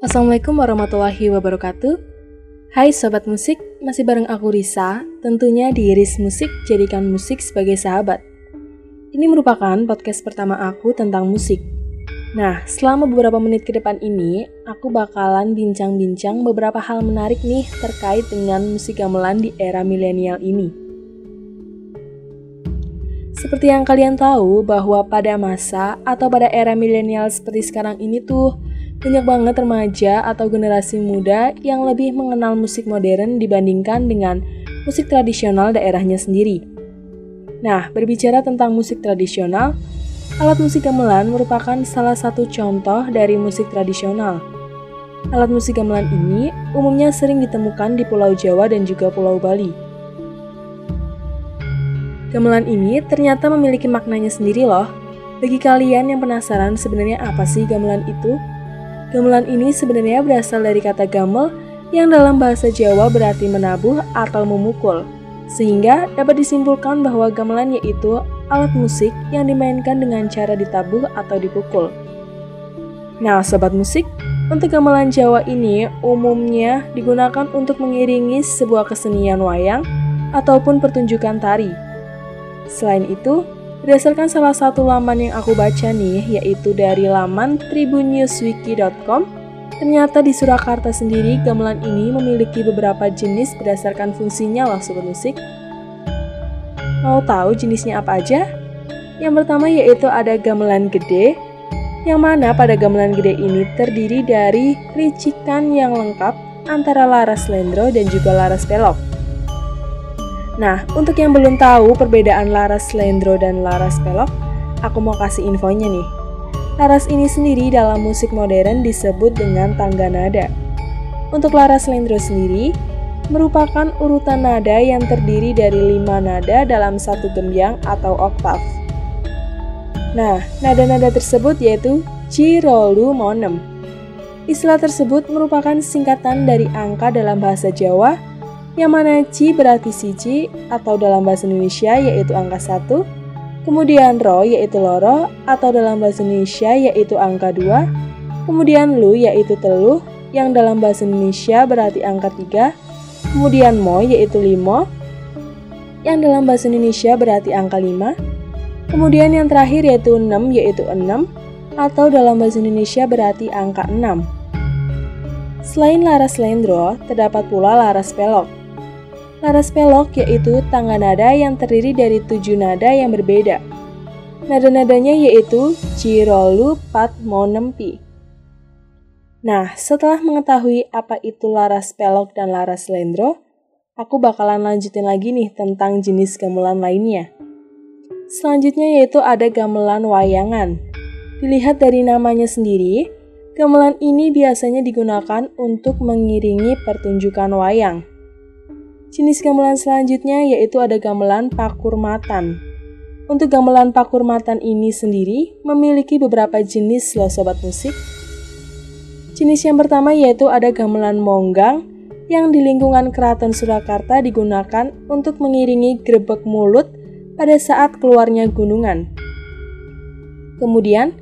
Assalamualaikum warahmatullahi wabarakatuh. Hai sobat musik, masih bareng aku Risa, tentunya di Iris Musik jadikan musik sebagai sahabat. Ini merupakan podcast pertama aku tentang musik. Nah, selama beberapa menit ke depan ini, aku bakalan bincang-bincang beberapa hal menarik nih terkait dengan musik gamelan di era milenial ini. Seperti yang kalian tahu bahwa pada masa atau pada era milenial seperti sekarang ini tuh banyak banget remaja atau generasi muda yang lebih mengenal musik modern dibandingkan dengan musik tradisional daerahnya sendiri. Nah, berbicara tentang musik tradisional, alat musik gamelan merupakan salah satu contoh dari musik tradisional. Alat musik gamelan ini umumnya sering ditemukan di Pulau Jawa dan juga Pulau Bali. Gamelan ini ternyata memiliki maknanya sendiri loh. Bagi kalian yang penasaran sebenarnya apa sih gamelan itu? Gamelan ini sebenarnya berasal dari kata gamel yang dalam bahasa Jawa berarti menabuh atau memukul. Sehingga dapat disimpulkan bahwa gamelan yaitu alat musik yang dimainkan dengan cara ditabuh atau dipukul. Nah, sobat musik, untuk gamelan Jawa ini umumnya digunakan untuk mengiringi sebuah kesenian wayang ataupun pertunjukan tari. Selain itu, berdasarkan salah satu laman yang aku baca nih, yaitu dari laman tribunewswiki.com, Ternyata di Surakarta sendiri, gamelan ini memiliki beberapa jenis berdasarkan fungsinya loh sobat musik. Mau tahu jenisnya apa aja? Yang pertama yaitu ada gamelan gede, yang mana pada gamelan gede ini terdiri dari ricikan yang lengkap antara laras lendro dan juga laras pelok. Nah, untuk yang belum tahu perbedaan laras lendro dan laras pelok, aku mau kasih infonya nih. Laras ini sendiri dalam musik modern disebut dengan tangga nada. Untuk laras lendro sendiri, merupakan urutan nada yang terdiri dari lima nada dalam satu gembyang atau oktav. Nah, nada-nada tersebut yaitu Ci, Rolu, Monem. Istilah tersebut merupakan singkatan dari angka dalam bahasa Jawa, yang mana Ci berarti siji atau dalam bahasa Indonesia yaitu angka 1, Kemudian ro yaitu loro atau dalam bahasa Indonesia yaitu angka 2. Kemudian lu yaitu teluh yang dalam bahasa Indonesia berarti angka 3. Kemudian mo yaitu limo yang dalam bahasa Indonesia berarti angka 5. Kemudian yang terakhir yaitu 6 yaitu 6 atau dalam bahasa Indonesia berarti angka 6. Selain laras lendro, terdapat pula laras pelok. Laras pelok yaitu tangga nada yang terdiri dari tujuh nada yang berbeda. Nada-nadanya yaitu Cirolu, Pat, Monempi. Nah, setelah mengetahui apa itu laras pelok dan laras lendro, aku bakalan lanjutin lagi nih tentang jenis gamelan lainnya. Selanjutnya yaitu ada gamelan wayangan. Dilihat dari namanya sendiri, gamelan ini biasanya digunakan untuk mengiringi pertunjukan wayang. Jenis gamelan selanjutnya yaitu ada gamelan pakurmatan. Untuk gamelan pakurmatan ini sendiri memiliki beberapa jenis loh sobat musik. Jenis yang pertama yaitu ada gamelan monggang yang di lingkungan Keraton Surakarta digunakan untuk mengiringi grebek mulut pada saat keluarnya gunungan. Kemudian,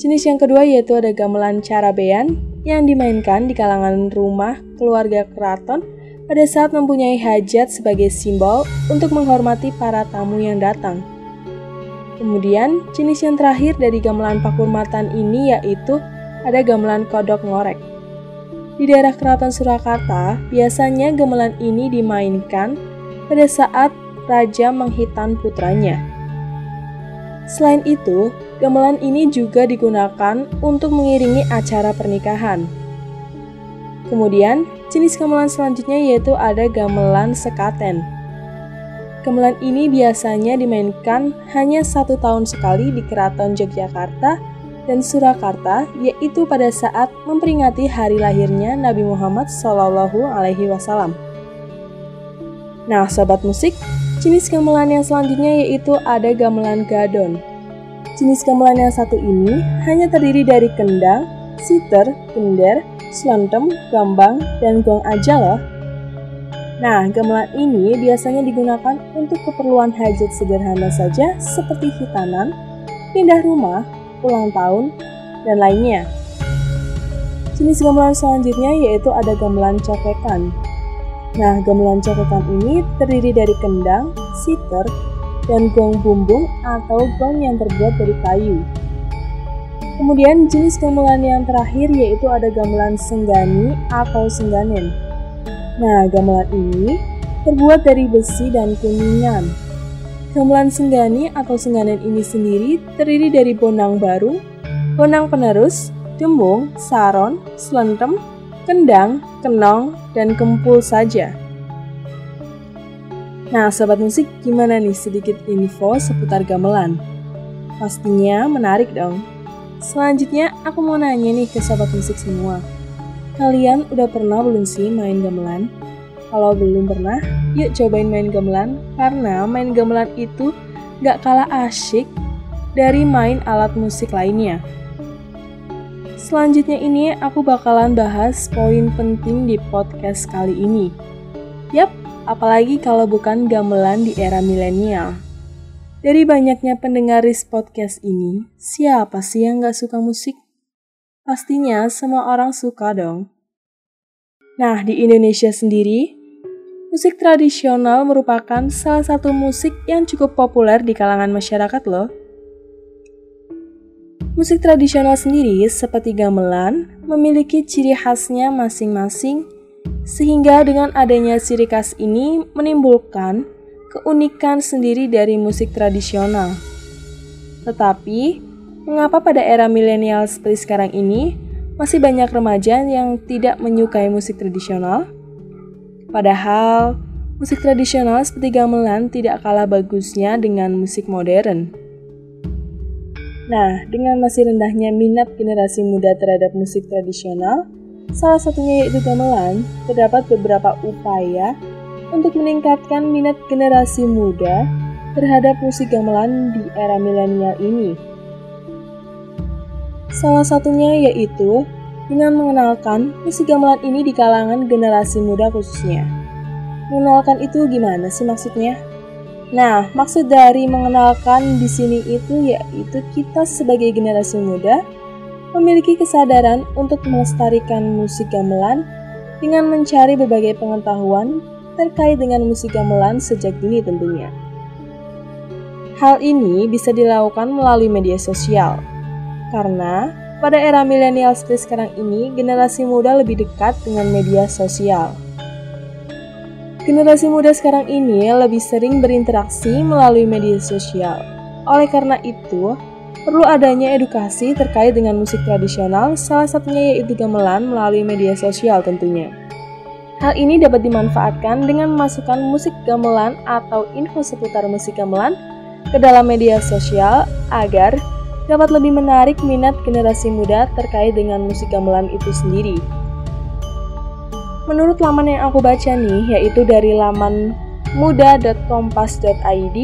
jenis yang kedua yaitu ada gamelan carabean yang dimainkan di kalangan rumah keluarga keraton pada saat mempunyai hajat sebagai simbol untuk menghormati para tamu yang datang. Kemudian, jenis yang terakhir dari gamelan pakurmatan ini yaitu ada gamelan kodok ngorek. Di daerah Keraton Surakarta, biasanya gamelan ini dimainkan pada saat raja menghitan putranya. Selain itu, gamelan ini juga digunakan untuk mengiringi acara pernikahan. Kemudian, jenis gamelan selanjutnya yaitu ada gamelan sekaten. Gamelan ini biasanya dimainkan hanya satu tahun sekali di Keraton Yogyakarta dan Surakarta, yaitu pada saat memperingati hari lahirnya Nabi Muhammad Shallallahu Alaihi Wasallam. Nah, sobat musik, jenis gamelan yang selanjutnya yaitu ada gamelan gadon. Jenis gamelan yang satu ini hanya terdiri dari kendang, siter, kender, Slentem, gambang, dan gong aja loh. Nah, gamelan ini biasanya digunakan untuk keperluan hajat sederhana saja seperti hitanan, pindah rumah, ulang tahun, dan lainnya. Jenis gamelan selanjutnya yaitu ada gamelan cokekan. Nah, gamelan cokekan ini terdiri dari kendang, siter, dan gong bumbung atau gong yang terbuat dari kayu. Kemudian jenis gamelan yang terakhir yaitu ada gamelan senggani atau sengganen. Nah, gamelan ini terbuat dari besi dan kuningan. Gamelan senggani atau sengganen ini sendiri terdiri dari bonang baru, bonang penerus, dembung, saron, selentem, kendang, kenong, dan kempul saja. Nah, sobat musik, gimana nih sedikit info seputar gamelan? Pastinya menarik dong. Selanjutnya, aku mau nanya nih ke sobat musik semua. Kalian udah pernah belum sih main gamelan? Kalau belum pernah, yuk cobain main gamelan, karena main gamelan itu gak kalah asyik dari main alat musik lainnya. Selanjutnya ini aku bakalan bahas poin penting di podcast kali ini. Yap, apalagi kalau bukan gamelan di era milenial. Dari banyaknya pendengar podcast ini, siapa sih yang gak suka musik? Pastinya semua orang suka dong. Nah, di Indonesia sendiri, musik tradisional merupakan salah satu musik yang cukup populer di kalangan masyarakat loh. Musik tradisional sendiri seperti gamelan memiliki ciri khasnya masing-masing sehingga dengan adanya ciri khas ini menimbulkan keunikan sendiri dari musik tradisional. Tetapi, mengapa pada era milenial seperti sekarang ini masih banyak remaja yang tidak menyukai musik tradisional? Padahal, musik tradisional seperti gamelan tidak kalah bagusnya dengan musik modern. Nah, dengan masih rendahnya minat generasi muda terhadap musik tradisional, salah satunya yaitu gamelan, terdapat beberapa upaya untuk meningkatkan minat generasi muda terhadap musik gamelan di era milenial ini. Salah satunya yaitu dengan mengenalkan musik gamelan ini di kalangan generasi muda khususnya. Mengenalkan itu gimana sih maksudnya? Nah, maksud dari mengenalkan di sini itu yaitu kita sebagai generasi muda memiliki kesadaran untuk melestarikan musik gamelan dengan mencari berbagai pengetahuan terkait dengan musik gamelan sejak dini tentunya. Hal ini bisa dilakukan melalui media sosial, karena pada era milenial seperti sekarang ini, generasi muda lebih dekat dengan media sosial. Generasi muda sekarang ini lebih sering berinteraksi melalui media sosial. Oleh karena itu, perlu adanya edukasi terkait dengan musik tradisional, salah satunya yaitu gamelan melalui media sosial tentunya. Hal ini dapat dimanfaatkan dengan memasukkan musik gamelan atau info seputar musik gamelan ke dalam media sosial agar dapat lebih menarik minat generasi muda terkait dengan musik gamelan itu sendiri. Menurut laman yang aku baca nih, yaitu dari laman muda.kompas.id,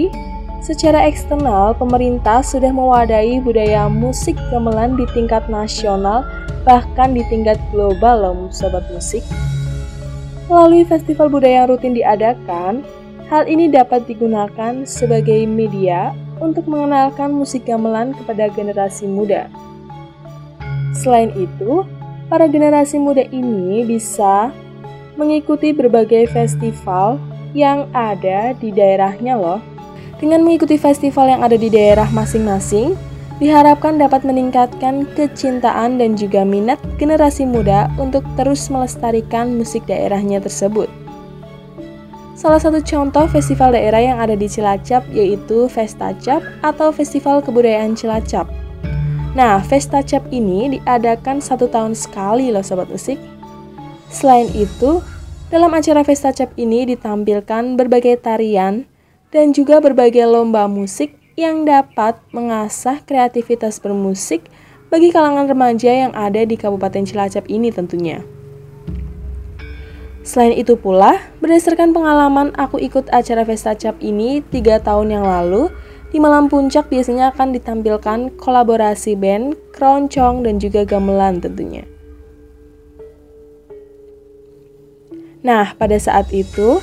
secara eksternal pemerintah sudah mewadahi budaya musik gamelan di tingkat nasional bahkan di tingkat global loh sobat musik. Melalui festival budaya yang rutin diadakan, hal ini dapat digunakan sebagai media untuk mengenalkan musik gamelan kepada generasi muda. Selain itu, para generasi muda ini bisa mengikuti berbagai festival yang ada di daerahnya loh. Dengan mengikuti festival yang ada di daerah masing-masing, diharapkan dapat meningkatkan kecintaan dan juga minat generasi muda untuk terus melestarikan musik daerahnya tersebut. Salah satu contoh festival daerah yang ada di Cilacap yaitu Festacap atau Festival Kebudayaan Cilacap. Nah, Festacap ini diadakan satu tahun sekali loh Sobat Musik. Selain itu, dalam acara Festa Cap ini ditampilkan berbagai tarian dan juga berbagai lomba musik yang dapat mengasah kreativitas bermusik bagi kalangan remaja yang ada di Kabupaten Cilacap ini tentunya. Selain itu pula, berdasarkan pengalaman aku ikut acara Festa Cap ini tiga tahun yang lalu, di malam puncak biasanya akan ditampilkan kolaborasi band, keroncong, dan juga gamelan tentunya. Nah, pada saat itu,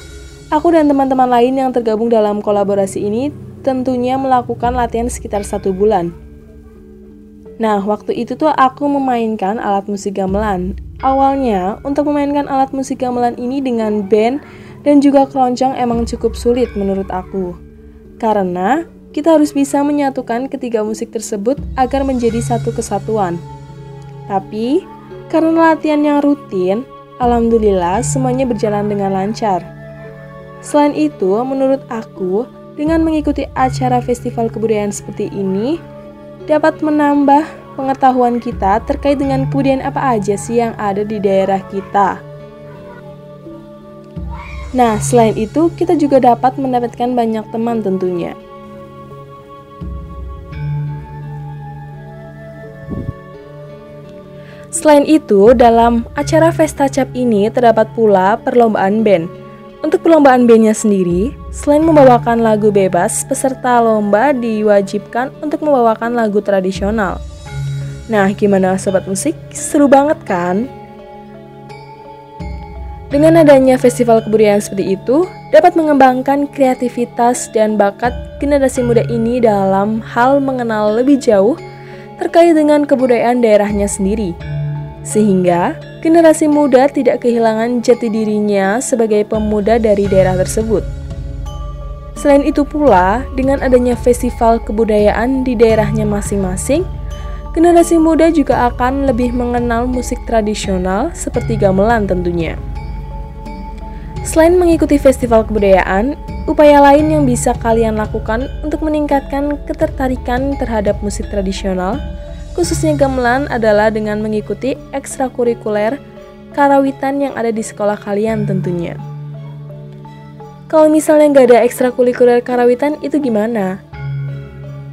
aku dan teman-teman lain yang tergabung dalam kolaborasi ini tentunya melakukan latihan sekitar satu bulan. Nah, waktu itu tuh aku memainkan alat musik gamelan. Awalnya, untuk memainkan alat musik gamelan ini dengan band dan juga keroncong emang cukup sulit menurut aku. Karena kita harus bisa menyatukan ketiga musik tersebut agar menjadi satu kesatuan. Tapi, karena latihan yang rutin, alhamdulillah semuanya berjalan dengan lancar. Selain itu, menurut aku, dengan mengikuti acara festival kebudayaan seperti ini, dapat menambah pengetahuan kita terkait dengan kebudayaan apa aja sih yang ada di daerah kita. Nah, selain itu, kita juga dapat mendapatkan banyak teman tentunya. Selain itu, dalam acara Festa Cap ini terdapat pula perlombaan band. Untuk perlombaan bandnya sendiri, selain membawakan lagu bebas, peserta lomba diwajibkan untuk membawakan lagu tradisional. Nah, gimana sobat musik? Seru banget kan? Dengan adanya festival kebudayaan seperti itu, dapat mengembangkan kreativitas dan bakat generasi muda ini dalam hal mengenal lebih jauh terkait dengan kebudayaan daerahnya sendiri. Sehingga generasi muda tidak kehilangan jati dirinya sebagai pemuda dari daerah tersebut. Selain itu pula, dengan adanya festival kebudayaan di daerahnya masing-masing, generasi muda juga akan lebih mengenal musik tradisional seperti gamelan tentunya. Selain mengikuti festival kebudayaan, upaya lain yang bisa kalian lakukan untuk meningkatkan ketertarikan terhadap musik tradisional khususnya gamelan adalah dengan mengikuti ekstrakurikuler karawitan yang ada di sekolah kalian tentunya. Kalau misalnya nggak ada ekstrakurikuler karawitan itu gimana?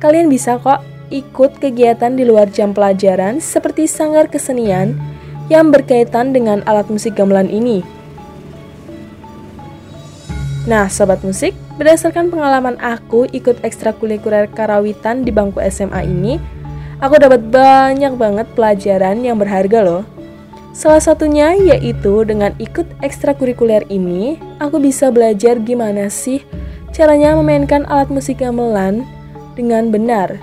Kalian bisa kok ikut kegiatan di luar jam pelajaran seperti sanggar kesenian yang berkaitan dengan alat musik gamelan ini. Nah, sobat musik, berdasarkan pengalaman aku ikut ekstrakurikuler karawitan di bangku SMA ini, Aku dapat banyak banget pelajaran yang berharga loh. Salah satunya yaitu dengan ikut ekstrakurikuler ini, aku bisa belajar gimana sih caranya memainkan alat musik gamelan dengan benar.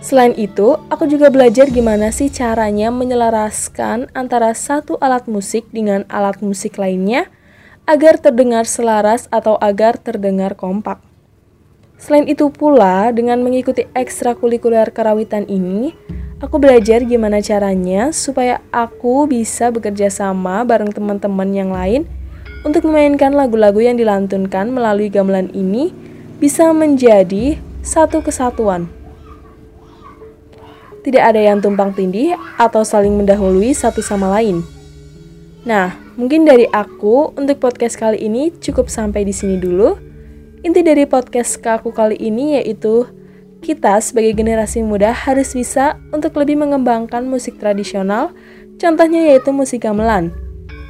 Selain itu, aku juga belajar gimana sih caranya menyelaraskan antara satu alat musik dengan alat musik lainnya agar terdengar selaras atau agar terdengar kompak. Selain itu pula, dengan mengikuti ekstrakurikuler karawitan ini, aku belajar gimana caranya supaya aku bisa bekerja sama bareng teman-teman yang lain untuk memainkan lagu-lagu yang dilantunkan melalui gamelan ini bisa menjadi satu kesatuan. Tidak ada yang tumpang tindih atau saling mendahului satu sama lain. Nah, mungkin dari aku untuk podcast kali ini cukup sampai di sini dulu. Inti dari podcast aku kali ini yaitu kita sebagai generasi muda harus bisa untuk lebih mengembangkan musik tradisional, contohnya yaitu musik gamelan.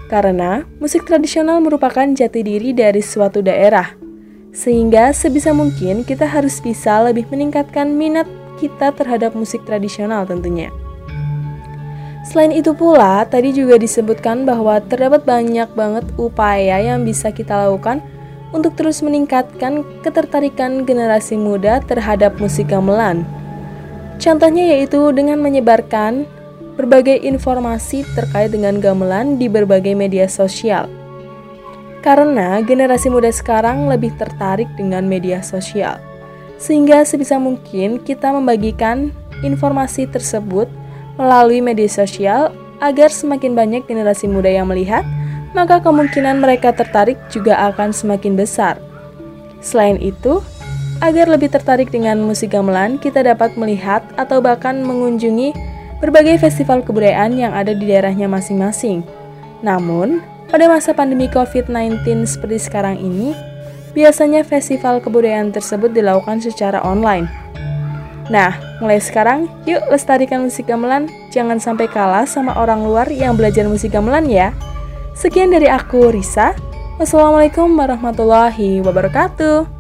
Karena musik tradisional merupakan jati diri dari suatu daerah. Sehingga sebisa mungkin kita harus bisa lebih meningkatkan minat kita terhadap musik tradisional tentunya. Selain itu pula, tadi juga disebutkan bahwa terdapat banyak banget upaya yang bisa kita lakukan untuk terus meningkatkan ketertarikan generasi muda terhadap musik gamelan. Contohnya yaitu dengan menyebarkan berbagai informasi terkait dengan gamelan di berbagai media sosial. Karena generasi muda sekarang lebih tertarik dengan media sosial. Sehingga sebisa mungkin kita membagikan informasi tersebut melalui media sosial agar semakin banyak generasi muda yang melihat maka kemungkinan mereka tertarik juga akan semakin besar. Selain itu, agar lebih tertarik dengan musik gamelan, kita dapat melihat atau bahkan mengunjungi berbagai festival kebudayaan yang ada di daerahnya masing-masing. Namun, pada masa pandemi COVID-19 seperti sekarang ini, biasanya festival kebudayaan tersebut dilakukan secara online. Nah, mulai sekarang, yuk lestarikan musik gamelan, jangan sampai kalah sama orang luar yang belajar musik gamelan ya. Sekian dari aku, Risa. Wassalamualaikum warahmatullahi wabarakatuh.